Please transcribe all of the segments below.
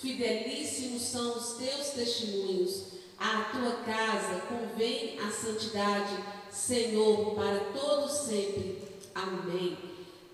Fidelíssimos são os teus testemunhos. À tua casa convém a santidade, Senhor, para todos sempre. Amém.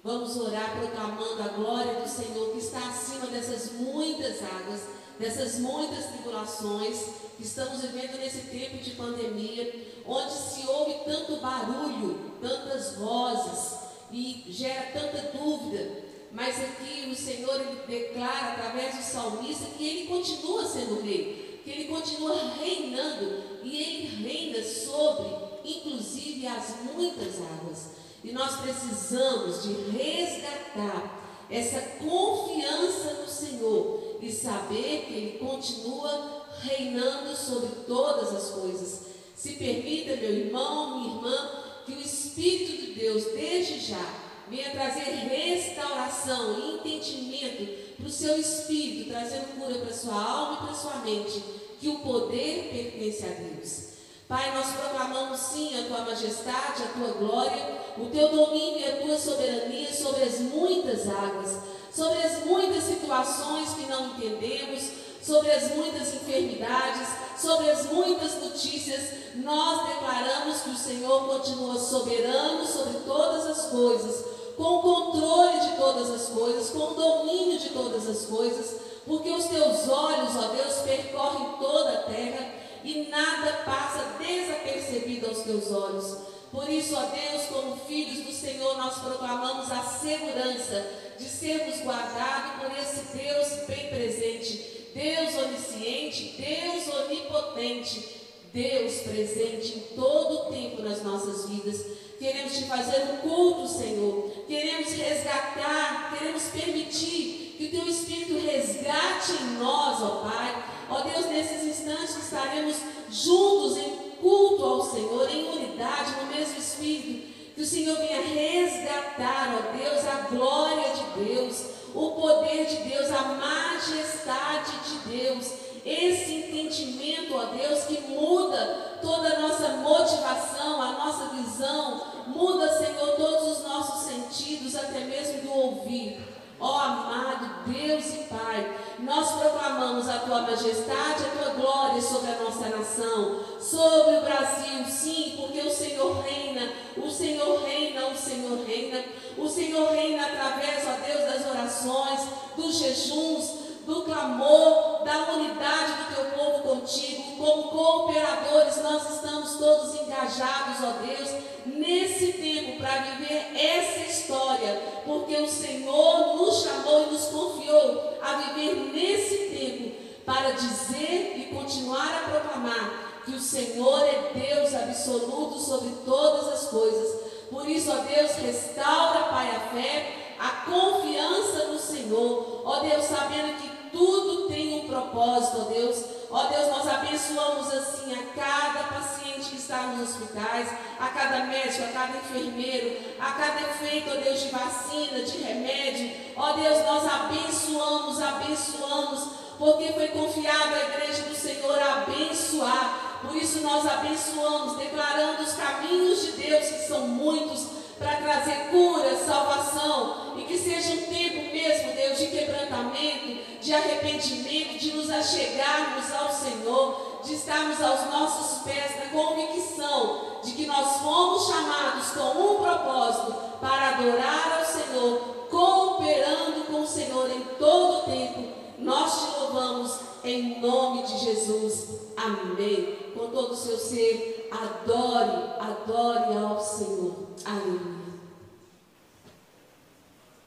Vamos orar proclamando a glória do Senhor que está acima dessas muitas águas, dessas muitas tribulações que estamos vivendo nesse tempo de pandemia, onde se ouve tanto barulho, tantas vozes e gera tanta dúvida. Mas aqui o Senhor declara através do salmista que ele continua sendo rei, que ele continua reinando e ele reina sobre, inclusive, as muitas águas. E nós precisamos de resgatar essa confiança no Senhor e saber que Ele continua reinando sobre todas as coisas. Se permita, meu irmão, minha irmã, que o Espírito de Deus, desde já, venha trazer restauração e entendimento para o seu espírito, trazendo cura para a sua alma e para a sua mente, que o poder pertence a Deus. Pai, nós proclamamos sim a tua majestade, a tua glória, o teu domínio e a tua soberania sobre as muitas águas, sobre as muitas situações que não entendemos, sobre as muitas enfermidades, sobre as muitas notícias. Nós declaramos que o Senhor continua soberano sobre todas as coisas, com o controle de todas as coisas, com o domínio de todas as coisas, porque os teus olhos, ó Deus, percorrem toda a terra e nada passa desapercebido aos teus olhos. Por isso, ó Deus, como filhos do Senhor, nós proclamamos a segurança de sermos guardados por esse Deus bem presente, Deus onisciente, Deus onipotente, Deus presente em todo o tempo nas nossas vidas. Queremos te fazer um culto, Senhor. Queremos resgatar, queremos permitir que o teu Espírito resgate em nós, ó Pai Ó Deus, nesses instantes estaremos juntos em culto ao Senhor, em unidade, no mesmo Espírito. Que o Senhor venha resgatar, ó Deus, a glória de Deus, o poder de Deus, a majestade de Deus. Esse entendimento, ó Deus, que muda toda a nossa motivação, a nossa visão, muda, Senhor, todos os nossos sentidos, até mesmo do ouvir. Ó amado Deus e Pai, nós proclamamos a tua majestade, a tua glória sobre a nossa nação, sobre o Brasil, sim, porque o Senhor reina, o Senhor reina, o Senhor reina, o Senhor reina através, ó Deus, das orações, dos jejuns, do clamor, da unidade do teu povo contigo. Como cooperadores, nós estamos todos engajados, ó Deus, nesse tempo para viver essa história, porque o Senhor nos chamou e nos confiou a viver nesse tempo para dizer e continuar a proclamar que o Senhor é Deus absoluto sobre todas as coisas. Por isso, ó Deus, restaura, Pai, a fé, a confiança no Senhor. Ó Deus, sabendo que tudo tem um propósito, ó Deus. Ó Deus, nós abençoamos assim a cada paciente que está nos hospitais, a cada médico, a cada enfermeiro, a cada efeito, ó Deus, de vacina, de remédio. Ó Deus, nós abençoamos, abençoamos, porque foi confiado à igreja do Senhor abençoar. Por isso nós abençoamos, declarando os caminhos de Deus, que são muitos, para trazer cura, salvação, e que seja um tempo mesmo, Deus, de quebrantamento, de arrependimento, de nos achegarmos ao Senhor, de estarmos aos nossos pés na convicção de que nós fomos chamados com um propósito para adorar ao Senhor, cooperando com o Senhor em todo o tempo. Nós te louvamos em nome de Jesus. Amém. Com todo o seu ser, adore, adore ao Senhor. Aleluia.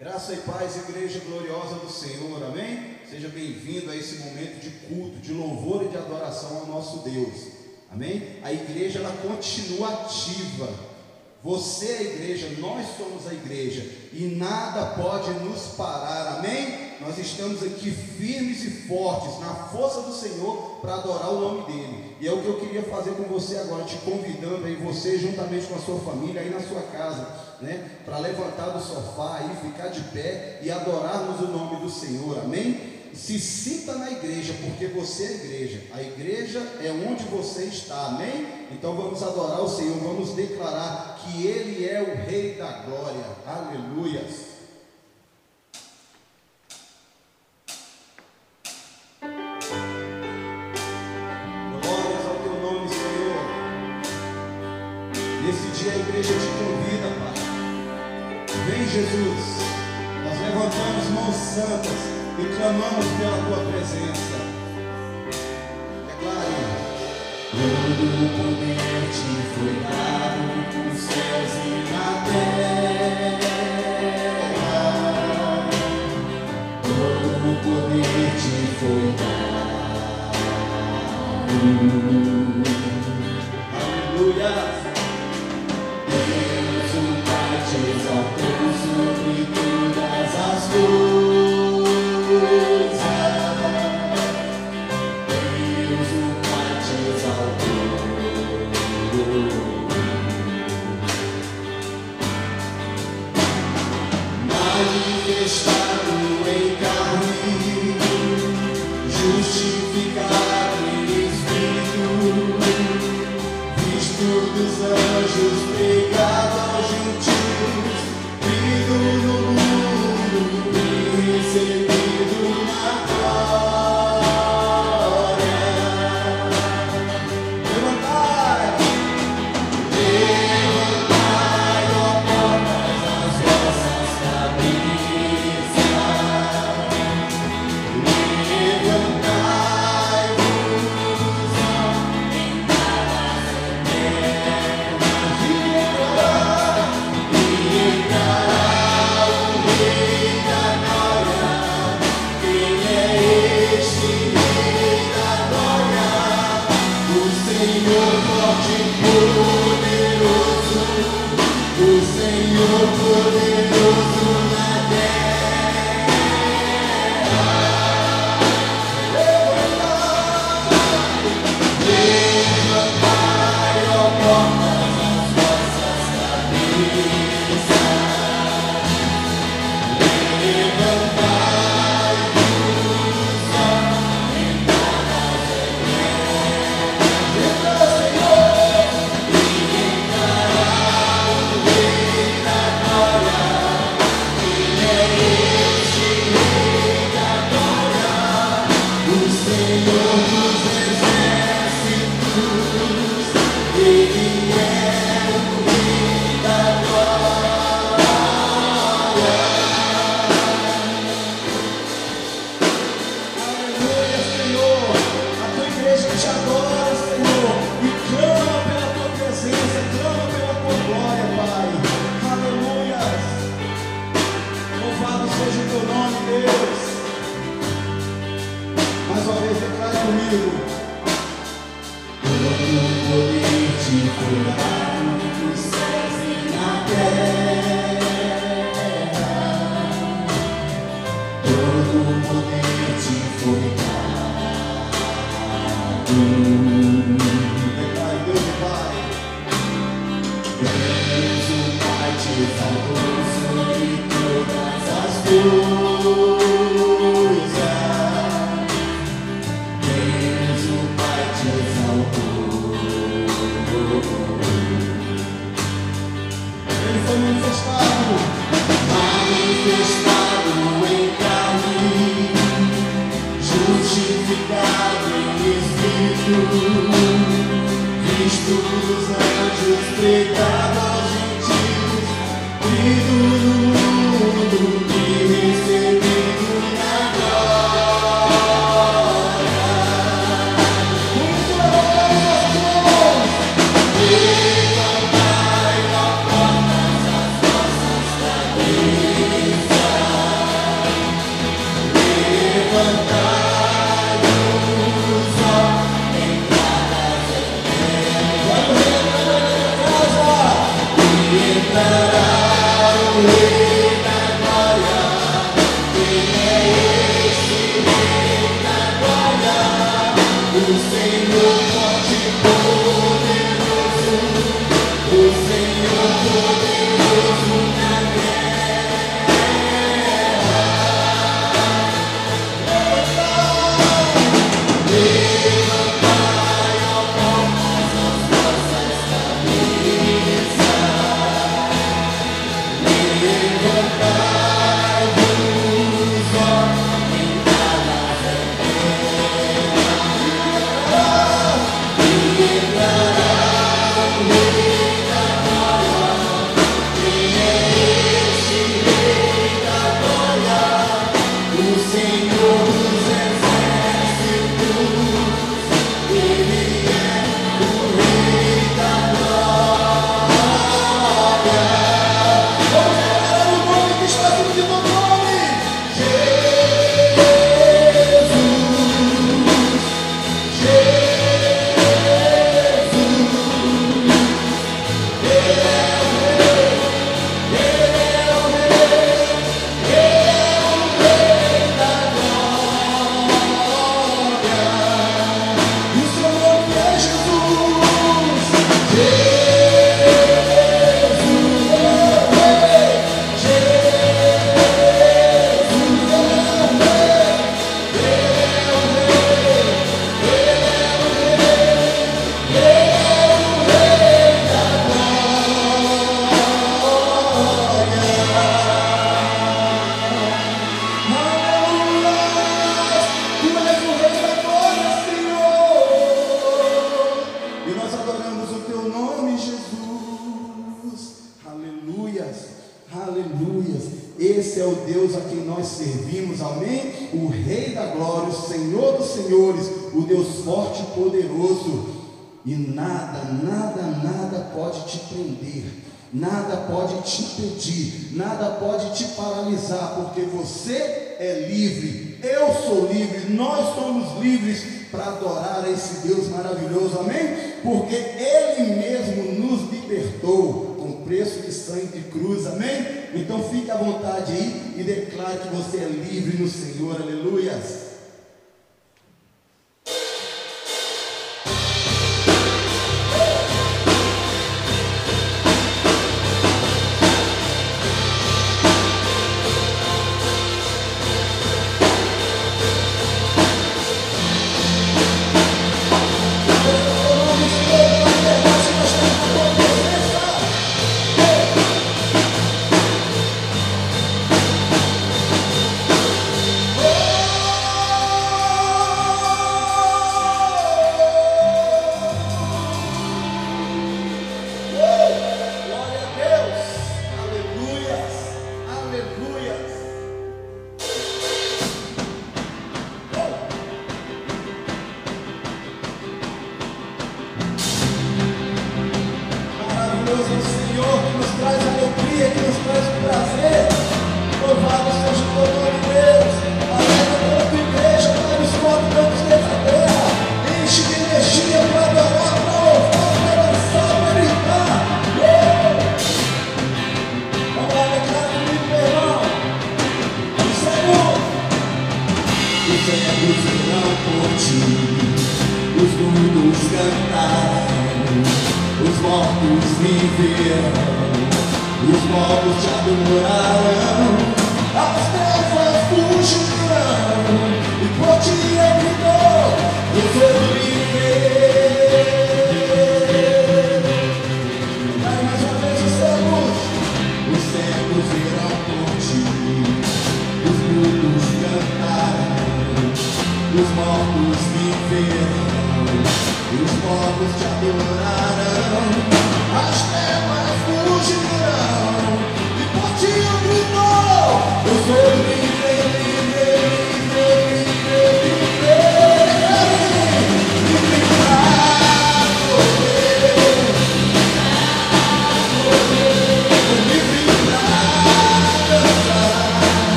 Graça e paz, igreja gloriosa do Senhor, amém? Seja bem-vindo a esse momento de culto, de louvor e de adoração ao nosso Deus, amém? A igreja ela continua ativa. Você é a igreja, nós somos a igreja e nada pode nos parar, amém? Nós estamos aqui firmes e fortes na força do Senhor para adorar o nome dele. E é o que eu queria fazer com você agora, te convidando aí, você juntamente com a sua família, aí na sua casa, né? Para levantar do sofá aí, ficar de pé e adorarmos o nome do Senhor, amém? Se sinta na igreja, porque você é a igreja. A igreja é onde você está, amém? Então vamos adorar o Senhor, vamos declarar que Ele é o Rei da Glória, aleluias. Santas e clamamos pela tua presença. Declare. Todo o poder te foi dado nos céus e na terra. Todo o poder te foi dado. Aleluia. Deus, o Pai, te exaltou sobre todas as coisas. Deus,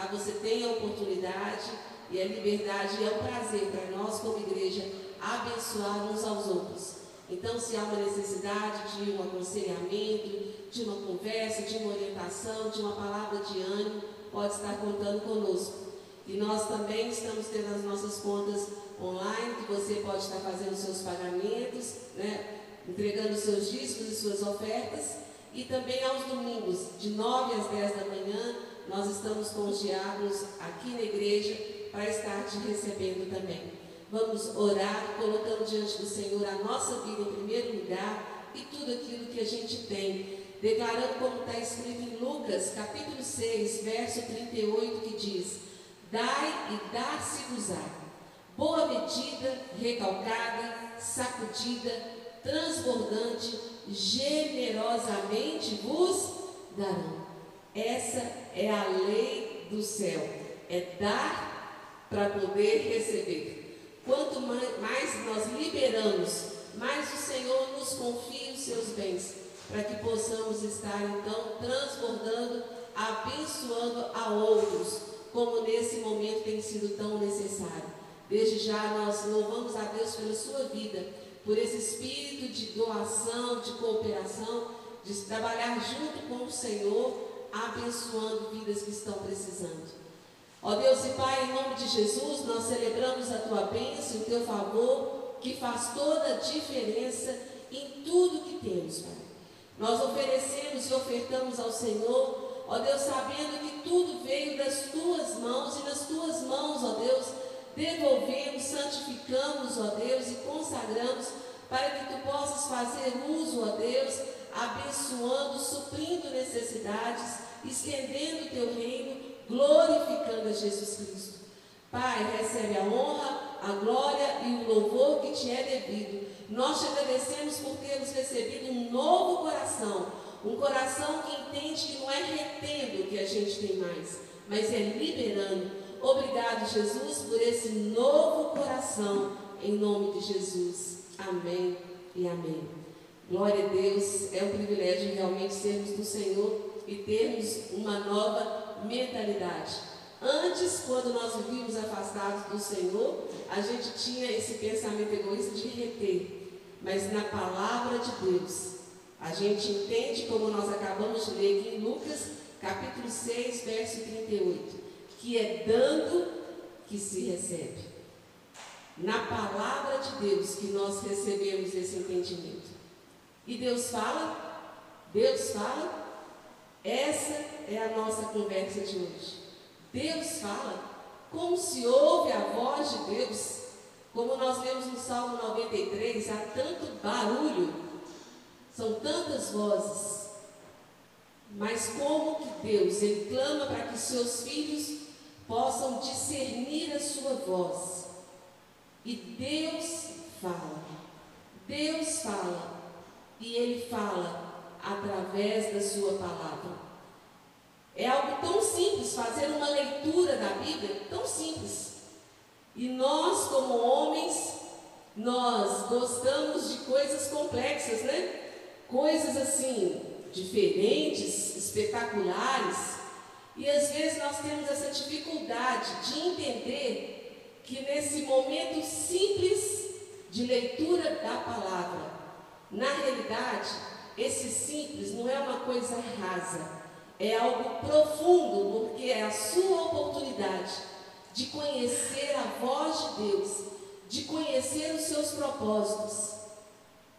intimide, tá? Você tem a oportunidade e a liberdade e é um prazer para nós, como igreja, abençoar uns aos outros. Então, se há uma necessidade de um aconselhamento, de uma conversa, de uma orientação, de uma palavra de ânimo, pode estar contando conosco. E nós também estamos tendo as nossas contas online, que você pode estar fazendo seus pagamentos, né? entregando seus discos e suas ofertas. E também aos domingos, de 9 às 10 da manhã, nós estamos com os diáconos aqui na igreja para estar te recebendo também. Vamos orar, colocando diante do Senhor a nossa vida em primeiro lugar e tudo aquilo que a gente tem. Declarando como está escrito em Lucas, capítulo 6, verso 38, que diz: Dai e dar-se-vos-á. Boa medida, recalcada, sacudida, transbordante, generosamente vos darão. Essa é a lei do céu. É dar para poder receber. Quanto mai- mais nós liberamos, mais o Senhor nos confia os seus bens, para que possamos estar então transbordando, abençoando a outros, como nesse momento tem sido tão necessário. Desde já nós louvamos a Deus pela sua vida, por esse espírito de doação, de cooperação, de trabalhar junto com o Senhor, abençoando vidas que estão precisando. Ó Deus e Pai, em nome de Jesus, nós celebramos a tua bênção, o teu favor, que faz toda a diferença em tudo que temos, Pai. Nós oferecemos e ofertamos ao Senhor, ó Deus, sabendo que tudo veio das tuas mãos e nas tuas mãos, ó Deus, devolvemos, santificamos, ó Deus, e consagramos para que tu possas fazer uso, ó Deus, abençoando, suprindo necessidades, estendendo o teu reino, glorificando a Jesus Cristo. Pai, recebe a honra, a glória e o louvor que te é devido. Nós te agradecemos por termos recebido um novo coração, um coração que entende que não é retendo que a gente tem mais, mas é liberando. Obrigado, Jesus, por esse novo coração, em nome de Jesus. Amém e amém. Glória a Deus, é um privilégio realmente sermos do Senhor e termos uma nova mentalidade. Antes, quando nós vivíamos afastados do Senhor, a gente tinha esse pensamento egoísta de reter. Mas na palavra de Deus, a gente entende, como nós acabamos de ler aqui em Lucas, capítulo 6, verso 38, que é dando que se recebe. Na palavra de Deus que nós recebemos esse entendimento. E Deus fala, Deus fala, essa é a nossa conversa de hoje. Deus fala como se ouve a voz de Deus. Como nós lemos no Salmo 93, há tanto barulho, são tantas vozes. Mas como que Deus, Ele clama para que seus filhos possam discernir a sua voz. E Deus fala. Deus fala. E Ele fala através da sua palavra. É algo tão simples fazer uma leitura da Bíblia, tão simples. E nós, como homens, nós gostamos de coisas complexas, né? Coisas assim, diferentes, espetaculares. E às vezes nós temos essa dificuldade de entender que nesse momento simples de leitura da palavra, na realidade, esse simples não é uma coisa rasa, é algo profundo, porque é a sua oportunidade de conhecer a voz de Deus, de conhecer os seus propósitos.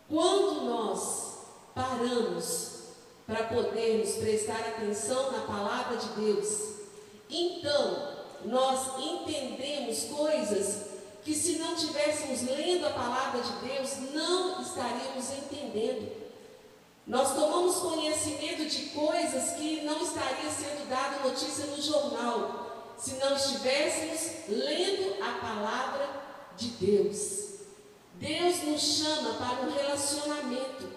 Quando nós paramos para podermos prestar atenção na palavra de Deus, então nós entendemos coisas que, se não tivéssemos lendo a palavra de Deus, não estaríamos entendendo. Nós tomamos conhecimento de coisas que não estaria sendo dada notícia no jornal, se não estivéssemos lendo a palavra de Deus. Deus nos chama para um relacionamento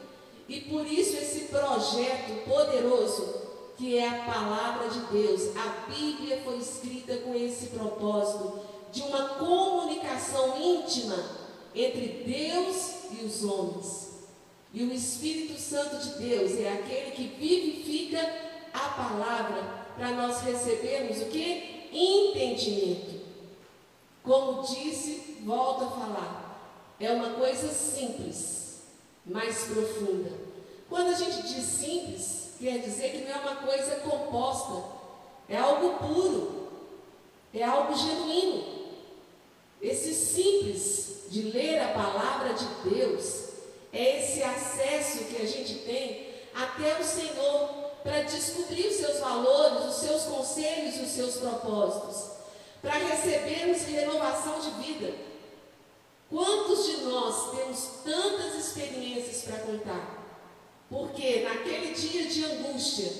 e por isso esse projeto poderoso que é a palavra de Deus. A Bíblia foi escrita com esse propósito de uma comunicação íntima entre Deus e os homens. E o Espírito Santo de Deus é aquele que vivifica a palavra para nós recebermos o que? Entendimento. Como disse, volto a falar, é uma coisa simples, mas profunda. Quando a gente diz simples, quer dizer que não é uma coisa composta, é algo puro, é algo genuíno. Esse simples de ler a palavra de Deus é esse acesso que a gente tem até o Senhor para descobrir os seus valores, os seus conselhos e os seus propósitos, para recebermos renovação de vida. Quantos de nós temos tantas experiências para contar? Porque naquele dia de angústia,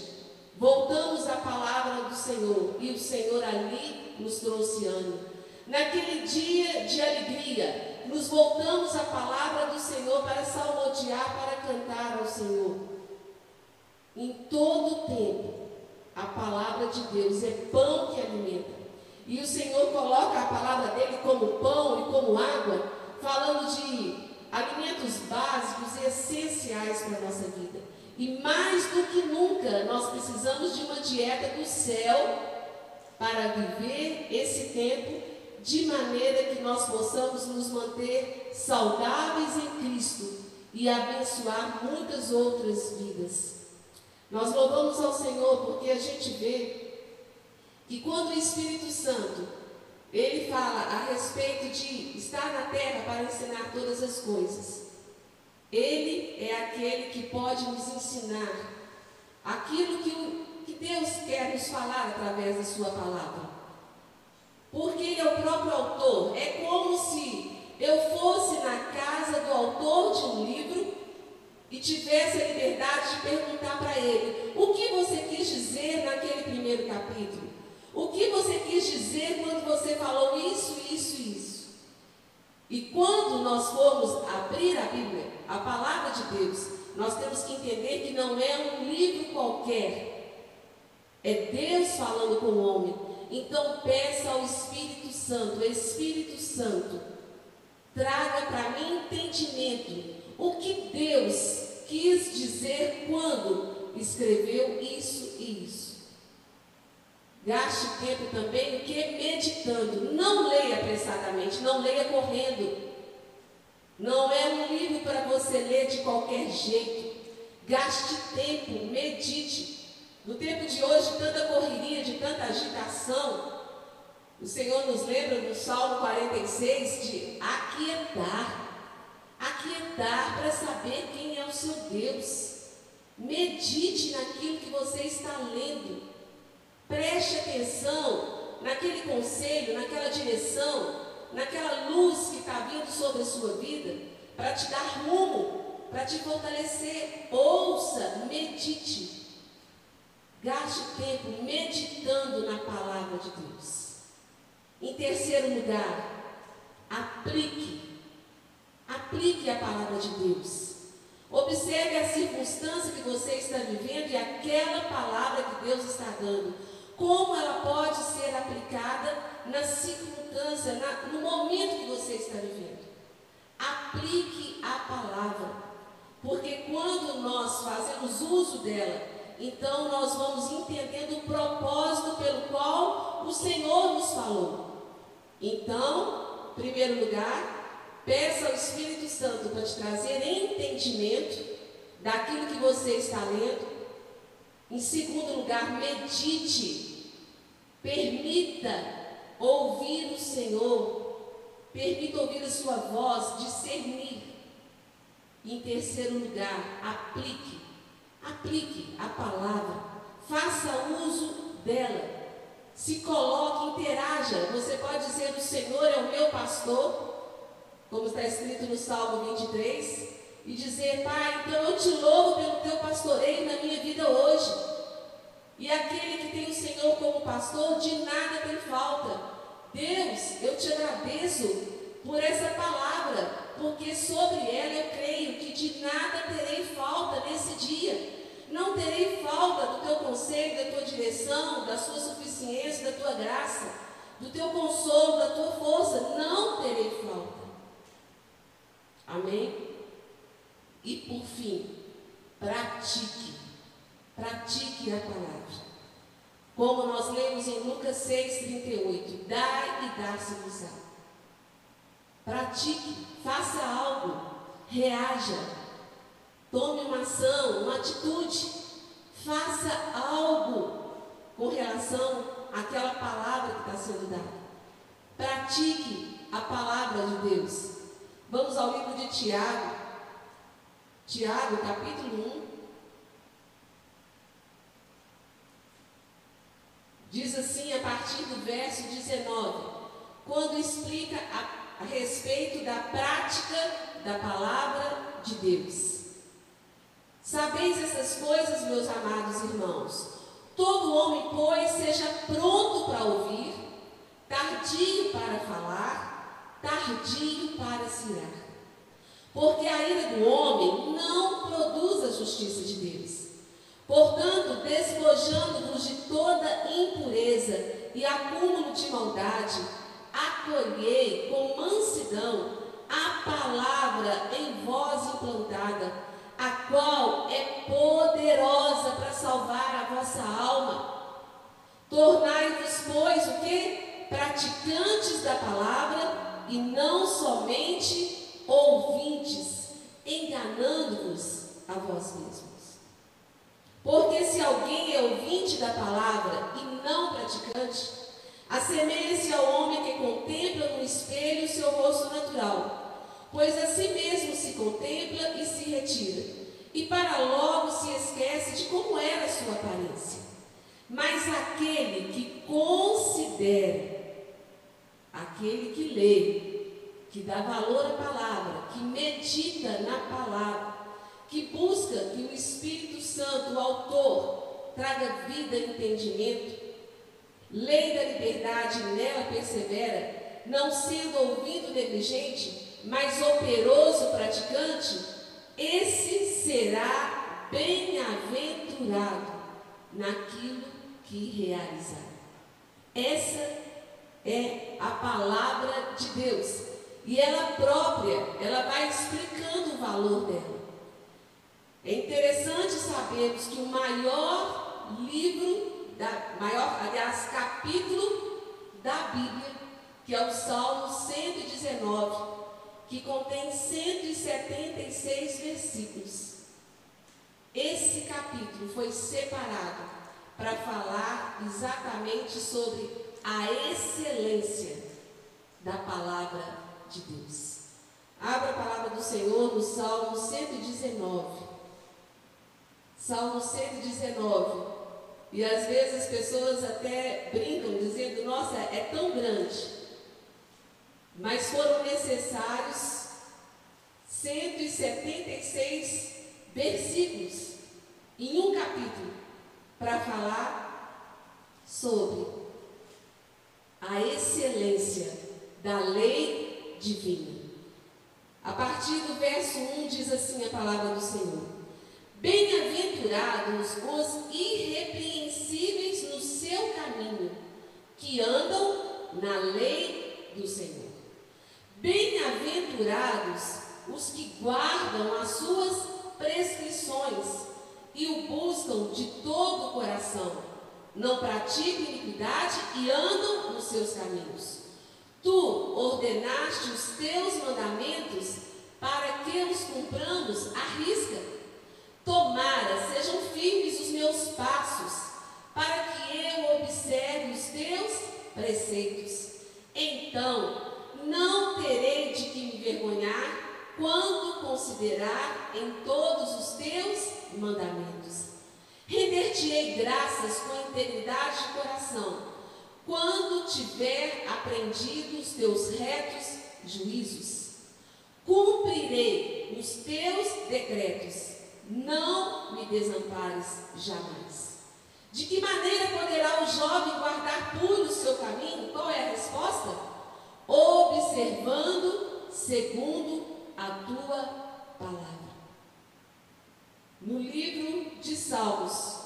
voltamos à palavra do Senhor e o Senhor ali nos trouxe ânimo. Naquele dia de alegria, nos voltamos à palavra do Senhor para salmodiar, para cantar ao Senhor. Em todo tempo, a palavra de Deus é pão que alimenta. E o Senhor coloca a palavra dele como pão e como água, falando de alimentos básicos e essenciais para a nossa vida. E mais do que nunca, nós precisamos de uma dieta do céu para viver esse tempo de maneira que nós possamos nos manter saudáveis em Cristo e abençoar muitas outras vidas. Nós louvamos ao Senhor porque a gente vê que quando o Espírito Santo ele fala a respeito de estar na terra para ensinar todas as coisas, ele é aquele que pode nos ensinar aquilo que, que Deus quer nos falar através da Sua palavra. Porque Ele é o próprio autor. É como se eu fosse na casa do autor de um livro e tivesse a liberdade de perguntar para ele: o que você quis dizer naquele primeiro capítulo? O que você quis dizer quando você falou isso, isso isso? E quando nós formos abrir a Bíblia, a palavra de Deus, nós temos que entender que não é um livro qualquer. É Deus falando com o homem. Então peça ao Espírito Santo, Espírito Santo, traga para mim entendimento. O que Deus quis dizer quando escreveu isso e isso. Gaste tempo também que meditando. Não leia apressadamente, não leia correndo. Não é um livro para você ler de qualquer jeito. Gaste tempo, medite. No tempo de hoje, tanta correria, de tanta agitação, o Senhor nos lembra no Salmo 46 de aquietar. Aquietar para saber quem é o seu Deus. Medite naquilo que você está lendo. Preste atenção naquele conselho, naquela direção naquela luz que está vindo sobre a sua vida, para te dar rumo, para te fortalecer. Ouça, medite. Gaste tempo meditando na palavra de Deus. Em terceiro lugar, aplique. Aplique a palavra de Deus. Observe a circunstância que você está vivendo e aquela palavra que Deus está dando. Como ela pode ser aplicada na circunstância, na, no momento que você está vivendo. Aplique a palavra. Porque quando nós fazemos uso dela, então nós vamos entendendo o propósito pelo qual o Senhor nos falou. Então, em primeiro lugar, peça ao Espírito Santo para te trazer entendimento daquilo que você está lendo. Em segundo lugar, medite. Permita ouvir o Senhor, permita ouvir a sua voz, discernir. Em terceiro lugar, aplique, aplique a palavra, faça uso dela, se coloque, interaja. Você pode dizer: O Senhor é o meu pastor, como está escrito no Salmo 23, e dizer: Pai, então eu te louvo pelo teu pastoreio na minha vida hoje. E aquele que tem o Senhor como pastor, de nada tem falta. Deus, eu te agradeço por essa palavra, porque sobre ela eu creio que de nada terei falta nesse dia. Não terei falta do teu conselho, da tua direção, da sua suficiência, da tua graça, do teu consolo, da tua força. Não terei falta. Amém? E por fim, pratique. Pratique a palavra. Como nós lemos em Lucas 6,38, dai e dá-se-vos-á. Pratique, faça algo, reaja, tome uma ação, uma atitude, faça algo com relação àquela palavra que está sendo dada. Pratique a palavra de Deus. Vamos ao livro de Tiago, Tiago, capítulo 1, Diz assim a partir do verso 19, quando explica a, a respeito da prática da palavra de Deus. Sabeis essas coisas, meus amados irmãos. Todo homem, pois, seja pronto para ouvir, tardio para falar, tardio para se irar. Porque a ira do homem não produz a justiça de Deus. Portanto, despojando-vos de toda impureza e acúmulo de maldade, acolhei com mansidão a palavra em vós implantada, a qual é poderosa para salvar a vossa alma. Tornai-vos, pois, o que? praticantes da palavra e não somente ouvintes, enganando-vos a vós mesmos. Porque se alguém é ouvinte da palavra e não praticante, assemelha-se ao homem que contempla no espelho o seu rosto natural, pois a si mesmo se contempla e se retira, e para logo se esquece de como era a sua aparência. Mas aquele que considera, aquele que lê, que dá valor à palavra, que medita na palavra, que busca que o Espírito Santo, o autor, traga vida e entendimento, lei da liberdade nela persevera, não sendo ouvido negligente, mas operoso praticante, esse será bem-aventurado naquilo que realizar. Essa é a palavra de Deus. E ela própria, ela vai explicando o valor dela. É interessante sabermos que o maior livro, da, maior, aliás, capítulo da Bíblia, que é o Salmo 119, que contém 176 versículos. Esse capítulo foi separado para falar exatamente sobre a excelência da palavra de Deus. Abra a palavra do Senhor no Salmo 119. Salmo 119. E às vezes as pessoas até brincam dizendo: Nossa, é tão grande. Mas foram necessários 176 versículos em um capítulo para falar sobre a excelência da lei divina. A partir do verso 1 diz assim a palavra do Senhor. Bem-aventurados os irrepreensíveis no seu caminho, que andam na lei do Senhor. Bem-aventurados os que guardam as suas prescrições e o buscam de todo o coração, não praticam iniquidade e andam nos seus caminhos. Tu ordenaste os teus mandamentos para que os cumpramos à risca Tomara, sejam firmes os meus passos, para que eu observe os teus preceitos. Então, não terei de que me vergonhar quando considerar em todos os teus mandamentos. Render-te-ei graças com integridade de coração, quando tiver aprendido os teus retos juízos. Cumprirei os teus decretos não me desampares jamais. De que maneira poderá o jovem guardar puro o seu caminho? Qual é a resposta? Observando segundo a tua palavra. No livro de Salmos,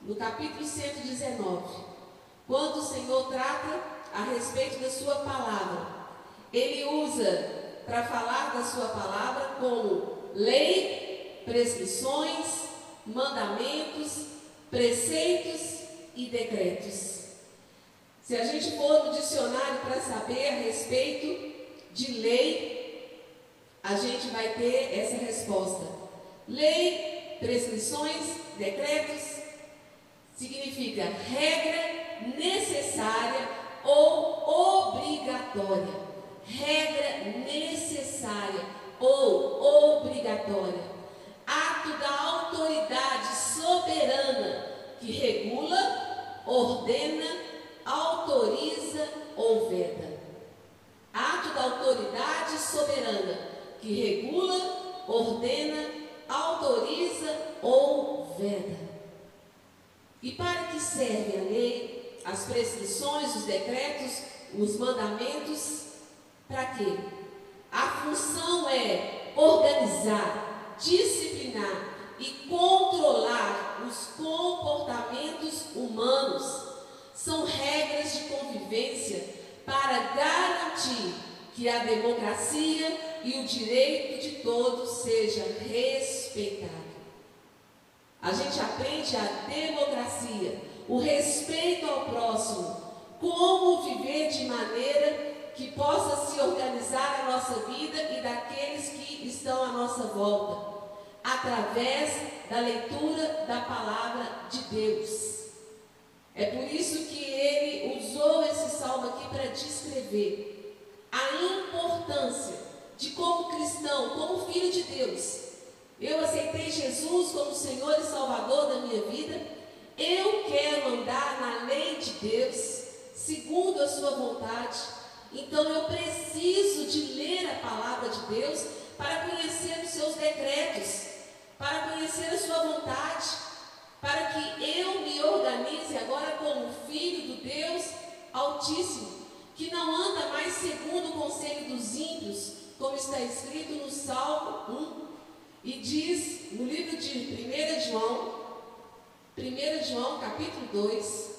no capítulo 119, quando o Senhor trata a respeito da sua palavra, ele usa para falar da sua palavra como lei prescrições, mandamentos, preceitos e decretos. Se a gente for no dicionário para saber a respeito de lei, a gente vai ter essa resposta. Lei, prescrições, decretos significa regra necessária ou obrigatória. Regra necessária ou obrigatória ato da autoridade soberana que regula, ordena, autoriza ou veda. Ato da autoridade soberana que regula, ordena, autoriza ou veda. E para que serve a lei, as prescrições, os decretos, os mandamentos? Para quê? A função é organizar, disciplinar e controlar os comportamentos humanos. São regras de convivência para garantir que a democracia e o direito de todos seja respeitado. A gente aprende a democracia, o respeito ao próximo, como viver de maneira que possa se organizar a nossa vida e daqueles que estão à nossa volta, através da leitura da palavra de Deus. É por isso que ele usou esse salmo aqui para descrever a importância de como cristão, como filho de Deus. Eu aceitei Jesus como Senhor e Salvador da minha vida. Eu quero andar na lei de Deus, segundo a sua vontade. Então eu preciso de ler a palavra de Deus para conhecer os seus decretos, para conhecer a sua vontade, para que eu me organize agora como filho do Deus Altíssimo, que não anda mais segundo o conselho dos ímpios, como está escrito no Salmo 1, e diz no livro de 1 João, 1 João capítulo 2,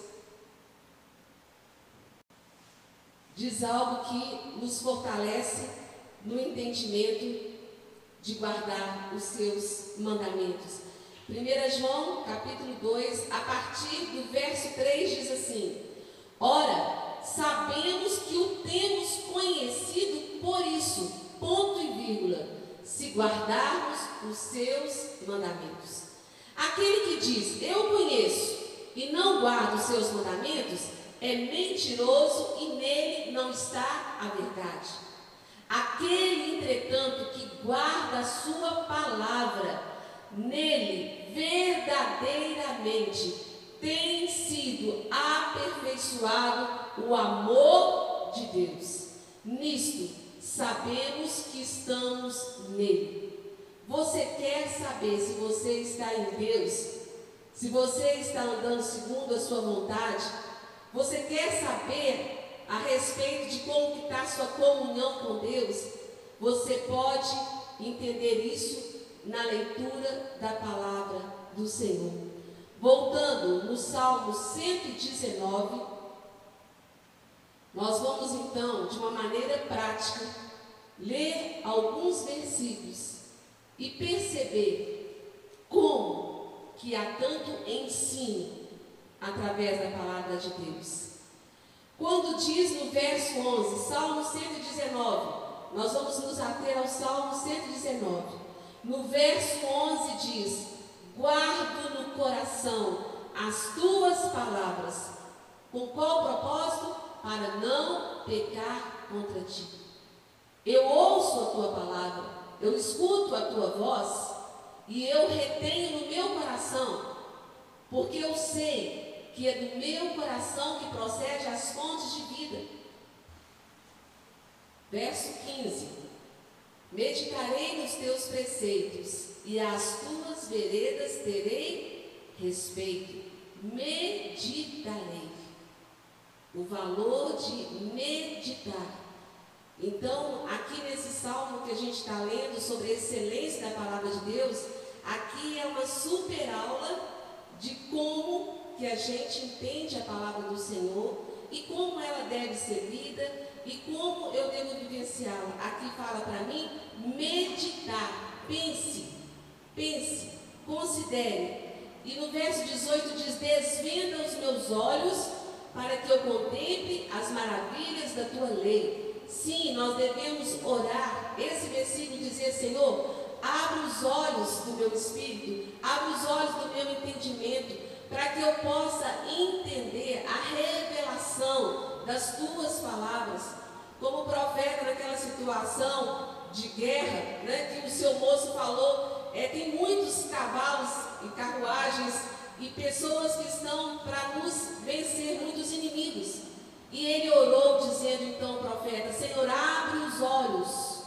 diz algo que nos fortalece no entendimento de guardar os seus mandamentos. 1 João, capítulo 2, a partir do verso 3 diz assim: Ora, sabemos que o temos conhecido por isso, ponto e vírgula, se guardarmos os seus mandamentos. Aquele que diz, eu conheço, e não guarda os seus mandamentos, é mentiroso e nele não está a verdade. Aquele, entretanto, que guarda a sua palavra, nele verdadeiramente tem sido aperfeiçoado o amor de Deus. Nisto sabemos que estamos nele. Você quer saber se você está em Deus? Se você está andando segundo a sua vontade? Você quer saber a respeito de como está sua comunhão com Deus? Você pode entender isso na leitura da palavra do Senhor. Voltando no Salmo 119, nós vamos então, de uma maneira prática, ler alguns versículos e perceber como que há tanto ensino através da palavra de Deus. Quando diz no verso 11, Salmo 119, nós vamos nos ater ao Salmo 119. No verso 11 diz: Guardo no coração as tuas palavras. Com qual propósito? Para não pecar contra ti. Eu ouço a tua palavra, eu escuto a tua voz e eu retenho no meu coração, porque eu sei que é do meu coração que procede as fontes de vida. Verso 15: Meditarei nos teus preceitos, e às tuas veredas terei respeito. Meditarei. O valor de meditar. Então, aqui nesse salmo que a gente está lendo sobre a excelência da palavra de Deus, aqui é uma super aula de como que a gente entende a palavra do Senhor e como ela deve ser lida e como eu devo vivenciá-la. Aqui fala para mim meditar, pense, pense, considere. E no verso 18 diz: Desvenda os meus olhos para que eu contemple as maravilhas da tua lei. Sim, nós devemos orar. Esse versículo dizia: Senhor, abre os olhos do meu espírito, abre os olhos do meu entendimento, para que eu possa entender a revelação das tuas palavras. Como profeta naquela situação de guerra, né, que o seu moço falou, é, tem muitos cavalos e carruagens e pessoas que estão para nos vencer muitos inimigos. E ele orou dizendo então, profeta, Senhor, abre os olhos,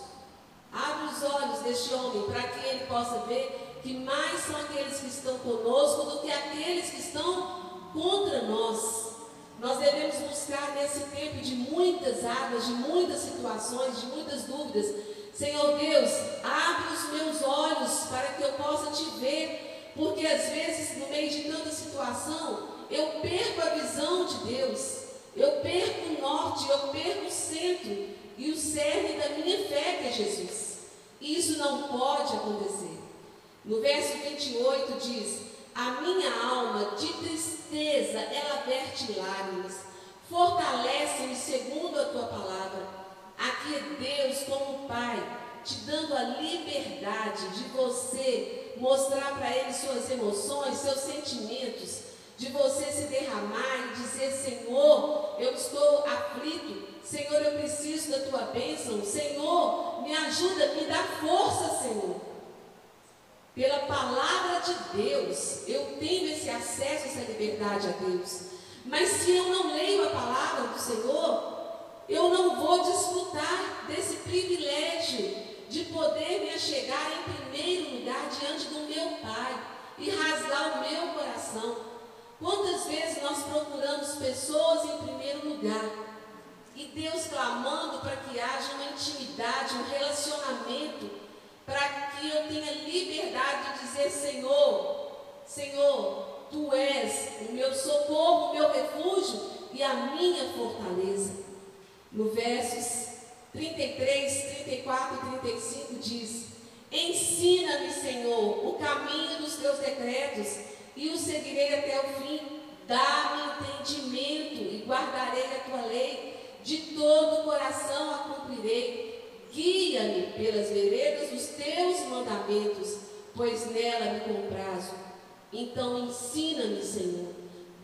abre os olhos deste homem para que ele possa ver que mais são aqueles que estão conosco do que aqueles que estão contra nós. Nós devemos buscar nesse tempo de muitas águas, de muitas situações, de muitas dúvidas. Senhor Deus, abre os meus olhos para que eu possa te ver, porque às vezes, no meio de tanta situação, eu perco a visão de Deus, eu perco o norte, eu perco o centro e o cerne da minha fé, que é Jesus. Isso não pode acontecer. No verso 28 diz: A minha alma de tristeza ela verte lágrimas, Fortalece-me segundo a tua palavra. Aqui é Deus como Pai, te dando a liberdade de você mostrar para Ele suas emoções, seus sentimentos, de você se derramar e dizer: Senhor, eu estou aflito, Senhor, eu preciso da tua bênção, Senhor, me ajuda, me dá força, Senhor. Pela palavra de Deus, eu tenho esse acesso, essa liberdade a Deus. Mas se eu não leio a palavra do Senhor, eu não vou desfrutar desse privilégio de poder me achegar em primeiro lugar diante do meu Pai e rasgar o meu coração. Quantas vezes nós procuramos pessoas em primeiro lugar e Deus clamando para que haja uma intimidade, um relacionamento, para que eu tenha liberdade de dizer: Senhor, Senhor, Tu és o meu socorro, o meu refúgio e a minha fortaleza. No versos 33, 34 e 35 diz: Ensina-me, Senhor, o caminho dos teus decretos e o seguirei até o fim. Dá-me entendimento e guardarei a tua lei. De todo o coração a cumprirei. Guia-me pelas veredas dos teus mandamentos, pois nela me comprazo. Então ensina-me, Senhor.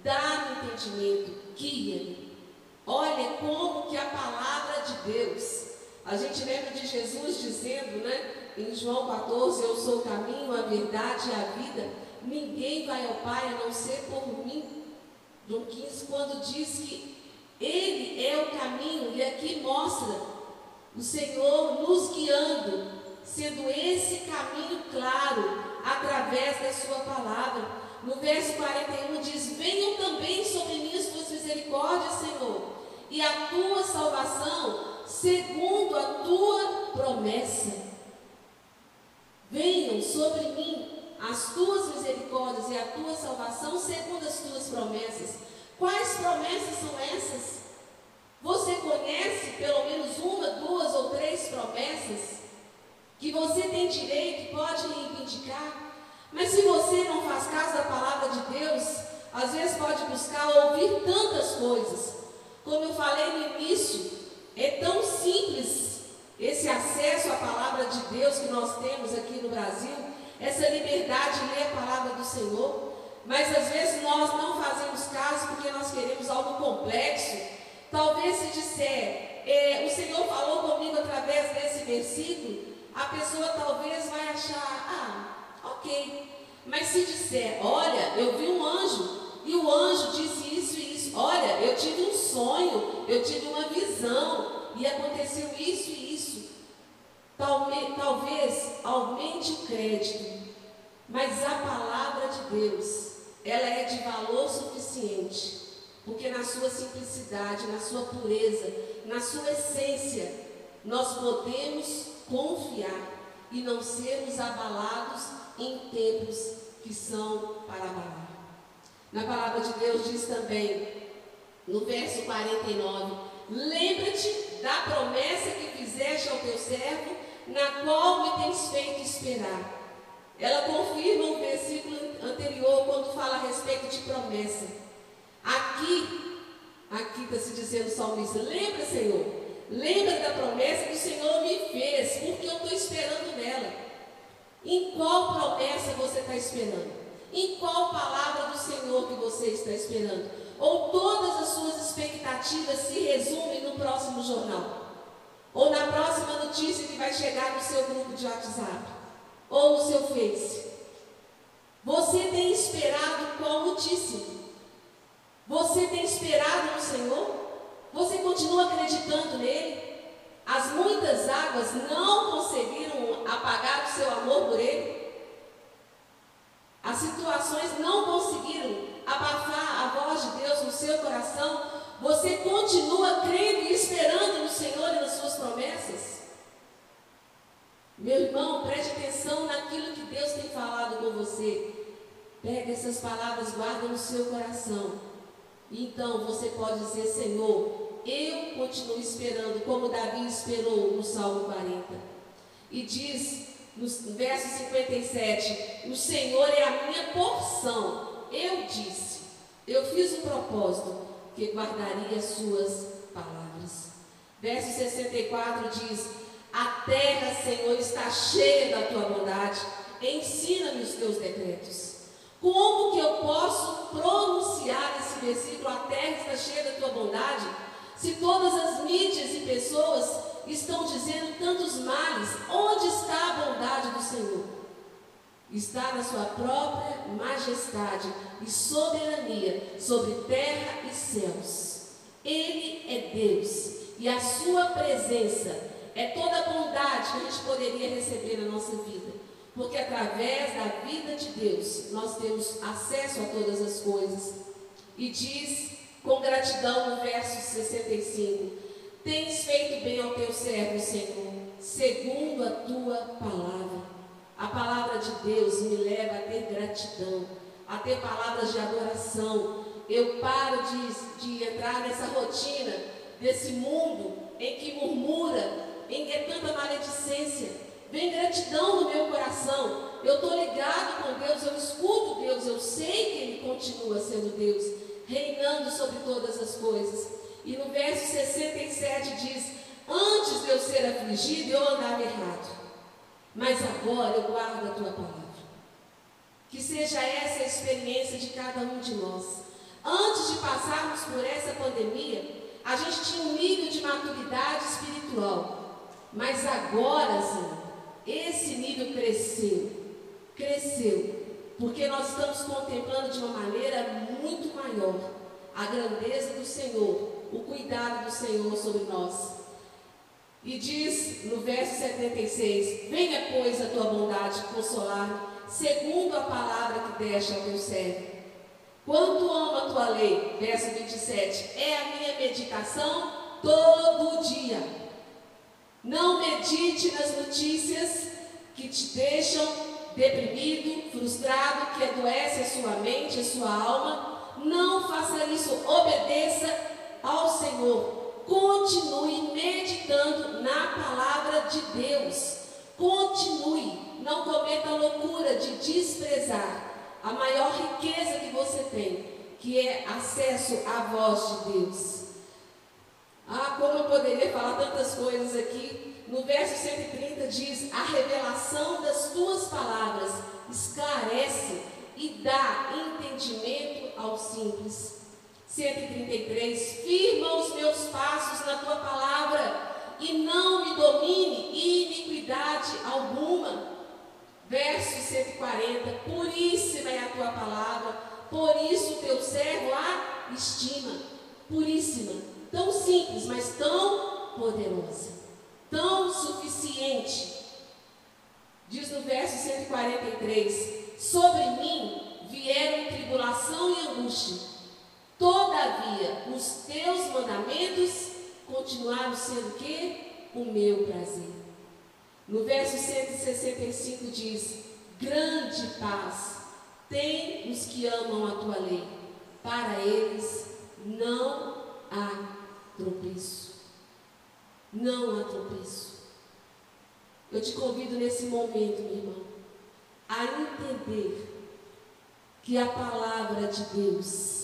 Dá-me entendimento. Guia-me. Olha como que a palavra de Deus. A gente lembra de Jesus dizendo, né? Em João 14, eu sou o caminho, a verdade e a vida. Ninguém vai ao Pai a não ser por mim. João 15, quando diz que Ele é o caminho, e aqui mostra o Senhor nos guiando, sendo esse caminho claro através da Sua palavra. No verso 41 diz: Venham também sobre mim as tuas misericórdias, Senhor, e a tua salvação, segundo a tua promessa. Venham sobre mim as tuas misericórdias e a tua salvação, segundo as tuas promessas. Quais promessas são essas? Você conhece pelo menos uma, duas ou três promessas que você tem direito pode reivindicar? Mas se você não faz caso da palavra de Deus, às vezes pode buscar ouvir tantas coisas. Como eu falei no início, é tão simples esse acesso à palavra de Deus que nós temos aqui no Brasil, essa liberdade de ler a palavra do Senhor. Mas às vezes nós não fazemos caso porque nós queremos algo complexo. Talvez se disser, é, o Senhor falou comigo através desse versículo, a pessoa talvez vai achar, ah, ok. Mas se disser, olha, eu vi um anjo e o anjo disse isso e isso, olha, eu tive um sonho, eu tive uma visão e aconteceu isso e isso. Talvez aumente o crédito, mas a palavra de Deus, ela é de valor suficiente, porque na sua simplicidade, na sua pureza, na sua essência, nós podemos confiar e não sermos abalados em tempos que são para abalar. Na palavra de Deus diz também, no verso 49, lembra-te da promessa que fizeste ao teu servo, na qual me tens feito esperar. Ela confirma o versículo anterior, quando fala a respeito de promessa. Aqui, aqui está se dizendo o salmista, lembra, Senhor, lembra da promessa que o Senhor me fez, porque eu estou esperando nela. Em qual promessa você está esperando? Em qual palavra do Senhor que você está esperando? Ou todas as suas expectativas se resumem no próximo jornal? Ou na próxima notícia que vai chegar no seu grupo de WhatsApp? Ou no seu Face? Você tem esperado qual notícia? Você tem esperado no Senhor? Você continua acreditando nele? As muitas águas não conseguiram apagar o seu amor por ele? As situações não conseguiram abafar a voz de Deus no seu coração. Você continua crendo e esperando no Senhor e nas suas promessas? Meu irmão, preste atenção naquilo que Deus tem falado com você. Pega essas palavras, guarda no seu coração. Então você pode dizer, Senhor, eu continuo esperando, como Davi esperou no Salmo 40. E diz no verso 57, o Senhor é a minha porção. Eu disse, eu fiz um propósito, que guardaria as suas palavras. Verso 64 diz: A terra, Senhor, está cheia da tua bondade, ensina-me os teus decretos. Como que eu posso pronunciar esse versículo? A terra está cheia da tua bondade, se todas as mídias e pessoas estão dizendo tantos males, onde está a bondade do Senhor? Está na sua própria majestade e soberania sobre terra e céus. Ele é Deus e a sua presença é toda a bondade que a gente poderia receber na nossa vida. Porque através da vida de Deus nós temos acesso a todas as coisas. E diz com gratidão no verso 65: Tens feito bem ao teu servo, Senhor, segundo a tua palavra. A palavra de Deus me leva a ter gratidão, a ter palavras de adoração. Eu paro de, de entrar nessa rotina, desse mundo em que murmura, em que é tanta maledicência. Vem gratidão no meu coração. Eu estou ligado com Deus, eu escuto Deus, eu sei que Ele continua sendo Deus, reinando sobre todas as coisas. E no verso 67 diz: Antes de eu ser afligido, eu andava errado, mas agora eu guardo a tua palavra. Que seja essa a experiência de cada um de nós. Antes de passarmos por essa pandemia, a gente tinha um nível de maturidade espiritual, mas agora, sim, esse nível cresceu. Cresceu, porque nós estamos contemplando de uma maneira muito maior a grandeza do Senhor o cuidado do Senhor sobre nós. E diz no verso 76: Venha, pois, a tua bondade consolar, segundo a palavra que deste ao teu servo. Quanto amo a tua lei, verso 27, é a minha meditação todo dia. Não medite nas notícias que te deixam deprimido, frustrado, que adoece a sua mente, a sua alma. Não faça isso, obedeça ao Senhor. Continue meditando na palavra de Deus. Continue. Não cometa a loucura de desprezar a maior riqueza que você tem, que é acesso à voz de Deus. Ah, como eu poderia falar tantas coisas aqui. No verso 130 diz: A revelação das tuas palavras esclarece e dá entendimento aos simples. 133, firma os meus passos na tua palavra e não me domine iniquidade alguma. Verso 140, puríssima é a tua palavra, por isso o teu servo a estima. Puríssima, tão simples, mas tão poderosa, tão suficiente. Diz no verso 143: Sobre mim vieram tribulação e angústia Todavia, os teus mandamentos continuaram sendo o meu prazer. No verso 165 diz: Grande paz tem os que amam a tua lei. Para eles não há tropeço. Não há tropeço. Eu te convido nesse momento, meu irmão, a entender que a palavra de Deus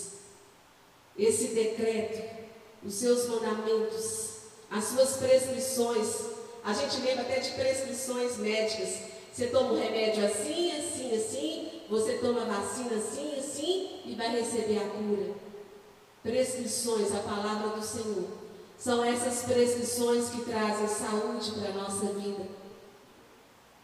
esse decreto, os seus mandamentos, as suas prescrições. A gente lembra até de prescrições médicas. Você toma um remédio assim, assim, assim, você toma vacina assim, assim e vai receber a cura. Prescrições, a palavra do Senhor. São essas prescrições que trazem saúde para a nossa vida.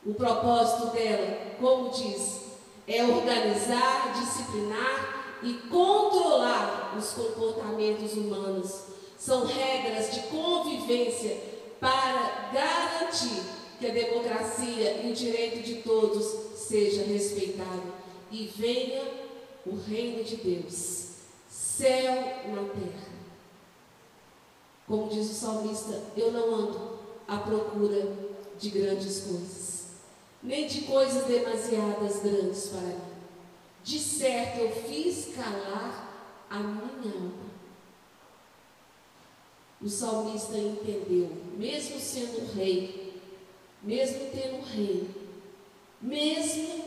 O propósito dela, como diz, é organizar, disciplinar e controlar os comportamentos humanos. São regras de convivência para garantir que a democracia e o direito de todos seja respeitado e venha o reino de Deus, céu na terra. Como diz o salmista, eu não ando à procura de grandes coisas, nem de coisas demasiadas grandes para mim. De certo eu fiz calar a minha alma. O salmista entendeu, mesmo sendo rei, mesmo tendo rei, mesmo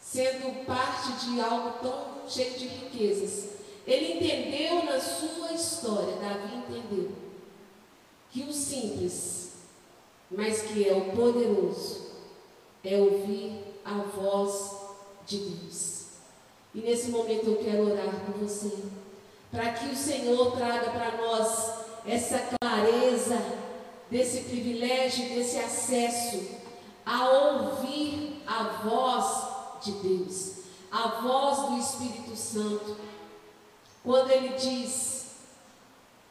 sendo parte de algo tão cheio de riquezas, Ele entendeu na sua história, Davi entendeu, que o simples, mas que é o poderoso, é ouvir a voz de Deus. E nesse momento eu quero orar por você, para que o Senhor traga para nós essa clareza desse privilégio, desse acesso a ouvir a voz de Deus, a voz do Espírito Santo. Quando ele diz,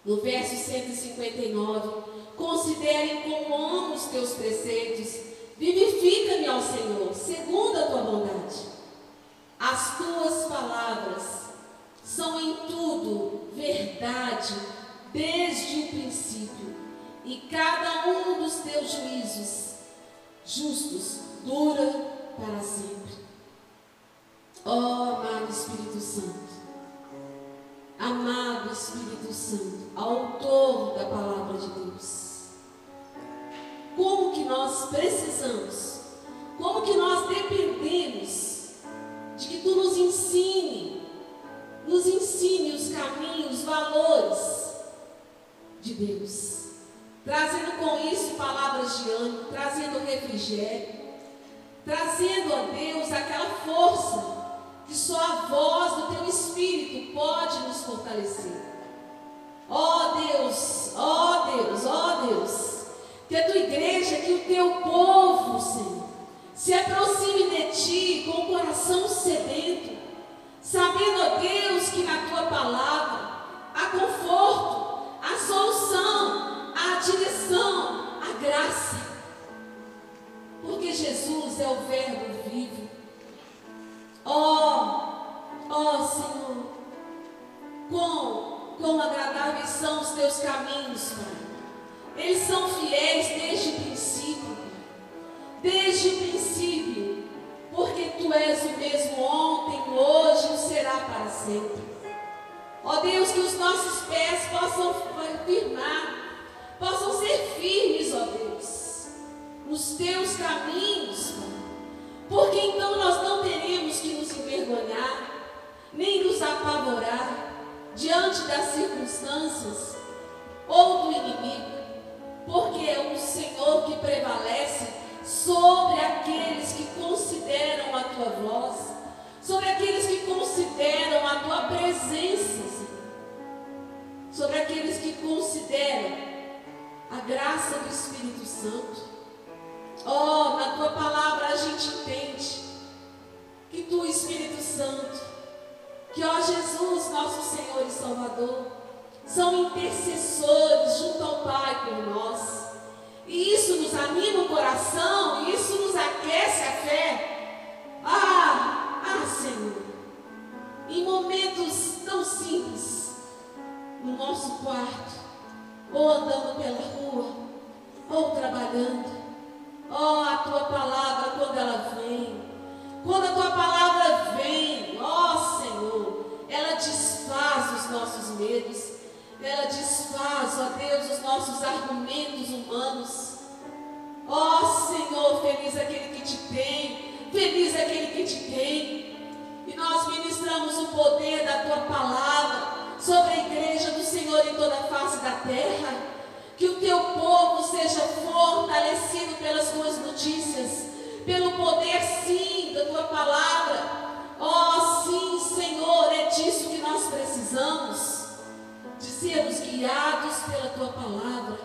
no verso 159, considerem como amo os teus preceitos, vivifica-me ao Senhor, segundo a tua bondade. As tuas palavras são em tudo verdade, desde o princípio, e cada um dos teus juízos justos dura para sempre. Ó oh, amado Espírito Santo, amado Espírito Santo, autor da palavra de Deus, como que nós precisamos, como que nós dependemos de que tu nos ensine, nos ensine os caminhos, os valores de Deus trazendo com isso palavras de ânimo, trazendo refrigério, trazendo a Deus aquela força que só a voz do teu Espírito pode nos fortalecer. Ó oh Deus, ó oh Deus, ó oh Deus, que a tua igreja, que o teu povo, Senhor, se aproxime de ti com o coração sedento, sabendo, ó Deus, que na tua palavra há conforto, há solução, a direção, a graça. Porque Jesus é o Verbo vivo. Ó, oh, ó oh, Senhor, quão, quão agradáveis são os teus caminhos, Pai. Eles são fiéis desde o princípio. Desde o princípio. Porque Tu és o mesmo ontem, hoje e será para sempre. Ó Deus, que os nossos pés possam firmar possam ser firmes, ó Deus, nos teus caminhos, porque apavorar diante das circunstâncias ou do inimigo, porque é o Senhor que prevalece sobre aqueles que consideram a tua voz, sobre aqueles que consideram a tua presença, sobre aqueles que consideram a graça do Espírito Santo. Oh, na tua palavra a gente entende que tu, Espírito Santo, que ó Jesus, nosso Senhor e Salvador, são intercessores junto ao Pai por nós. E isso nos anima o coração, isso nos aquece a fé. Ah, ah, Senhor, em momentos tão simples, no nosso quarto, ou andando pela rua, ou trabalhando. Ó, oh, a tua palavra, quando ela vem, quando a tua palavra vem, Senhor, ela desfaz os nossos medos, ela desfaz, ó Deus, os nossos argumentos humanos. Ó Senhor, feliz aquele que te tem, feliz aquele que te tem. E nós ministramos o poder da tua palavra sobre a igreja do Senhor em toda a face da terra. Que o teu povo seja fortalecido pelas tuas notícias, pelo poder, sim, da tua palavra. Oh, sim, Senhor, é disso que nós precisamos, de sermos guiados pela tua palavra,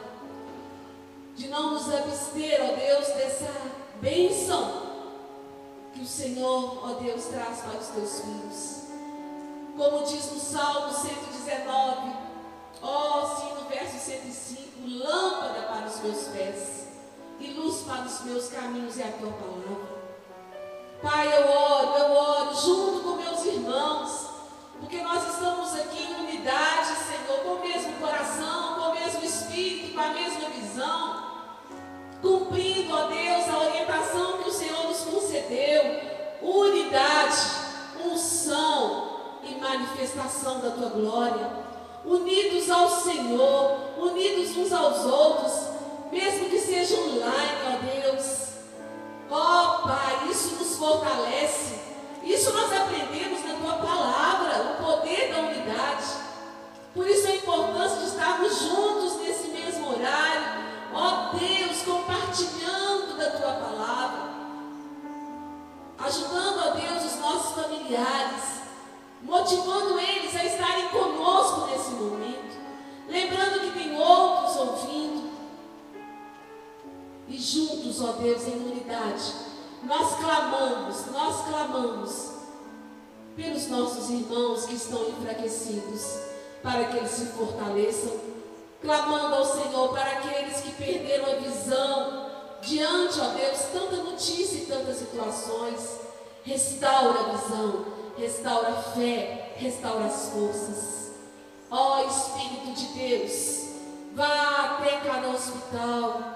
de não nos abster, ó Deus, dessa bênção que o Senhor, ó Deus, traz para os teus filhos. Como diz no Salmo 119, ó oh, sim, no verso 105, lâmpada para os meus pés e luz para os meus caminhos é a tua palavra. Pai, eu oro, eu oro junto com meus irmãos, porque nós estamos aqui em unidade, Senhor, com o mesmo coração, com o mesmo espírito, com a mesma visão, cumprindo, ó Deus, a orientação que o Senhor nos concedeu, unidade, unção, e manifestação da tua glória, unidos ao Senhor, unidos uns aos outros, mesmo que seja online, ó Deus. Ó fortalece. Isso nós aprendemos na tua palavra, o poder da unidade. Por isso a importância de estarmos juntos nesse mesmo horário. Ó Deus, compartilhando da tua palavra. Ajudando, ó Deus, os nossos familiares. Motivando eles a estarem conosco nesse momento. Lembrando que tem outros ouvindo. E juntos, ó Deus, em unidade nós clamamos, nós clamamos pelos nossos irmãos que estão enfraquecidos, para que eles se fortaleçam, clamando ao Senhor para aqueles que perderam a visão diante, ó Deus, tanta notícia e tantas situações. Restaura a visão, restaura a fé, restaura as forças. Ó Espírito de Deus, vá até cada hospital,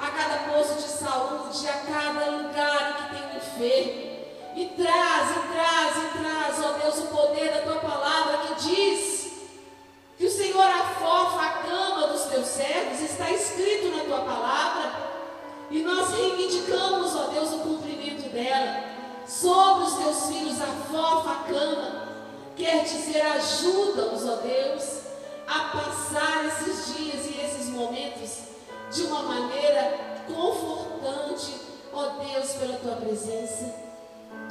a cada posto de saúde, a cada lugar que tem um enfermo. E traz, e traz, e traz, ó Deus, o poder da tua palavra que diz que o Senhor afofa a cama dos teus servos, está escrito na tua palavra. E nós reivindicamos, ó Deus, o cumprimento dela. Sobre os teus filhos, afofa a cama. Quer dizer, ajuda-os, ó Deus, a passar esses dias e esses momentos de uma maneira confortante, ó Deus, pela tua presença.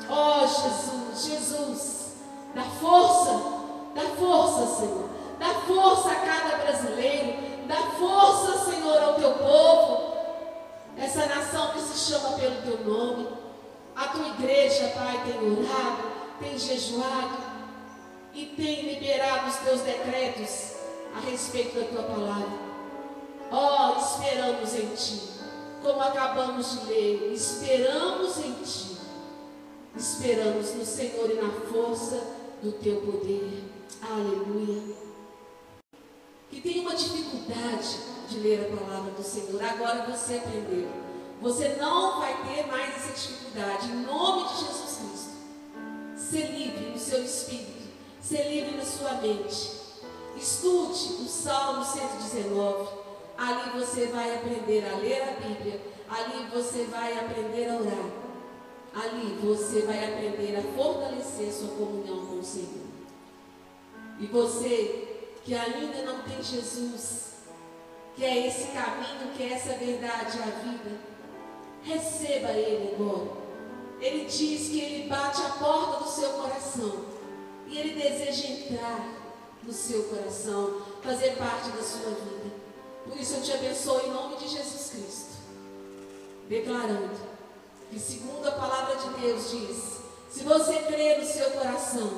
Ó Jesus, Jesus, dá força, dá força, Senhor. Dá força a cada brasileiro, dá força, Senhor, ao teu povo essa nação que se chama pelo teu nome. A tua igreja, Pai, tem orado, tem jejuado e tem liberado os teus decretos a respeito da tua palavra. Ó, oh, esperamos em ti, como acabamos de ler, esperamos em ti. Esperamos no Senhor e na força do teu poder. Aleluia. Que tem uma dificuldade de ler a palavra do Senhor. Agora você aprendeu. Você não vai ter mais essa dificuldade. Em nome de Jesus Cristo. Ser livre no seu espírito. Ser livre na sua mente. Estude o Salmo 119. Ali você vai aprender a ler a Bíblia. Ali você vai aprender a orar. Ali você vai aprender a fortalecer sua comunhão com o Senhor. E você que ainda não tem Jesus, que é esse caminho, que é essa verdade, a vida, receba Ele agora. Ele diz que Ele bate a porta do seu coração e Ele deseja entrar no seu coração, fazer parte da sua vida. Por isso eu te abençoo em nome de Jesus Cristo, declarando que, segundo a palavra de Deus diz, se você crer no seu coração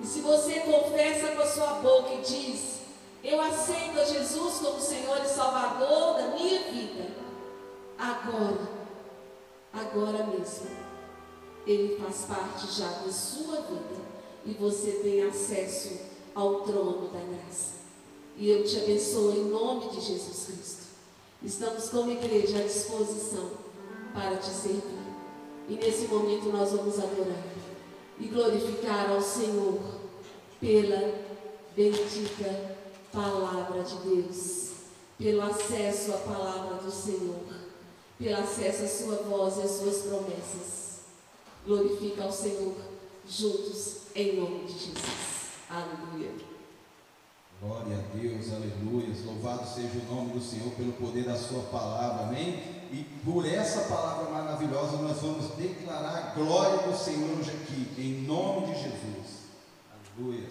e se você confessa com a sua boca e diz, eu aceito a Jesus como Senhor e Salvador da minha vida. Agora, agora mesmo, Ele faz parte já da sua vida e você tem acesso ao trono da graça. E eu te abençoo em nome de Jesus Cristo. Estamos como igreja à disposição para te servir. E nesse momento nós vamos adorar e glorificar ao Senhor pela bendita palavra de Deus, pelo acesso à palavra do Senhor, pelo acesso à sua voz e às suas promessas. Glorifica ao Senhor juntos em nome de Jesus. Aleluia. Glória a Deus, aleluia. Louvado seja o nome do Senhor pelo poder da Sua palavra, amém? E por essa palavra maravilhosa nós vamos declarar a glória do Senhor hoje aqui, em nome de Jesus. Aleluia.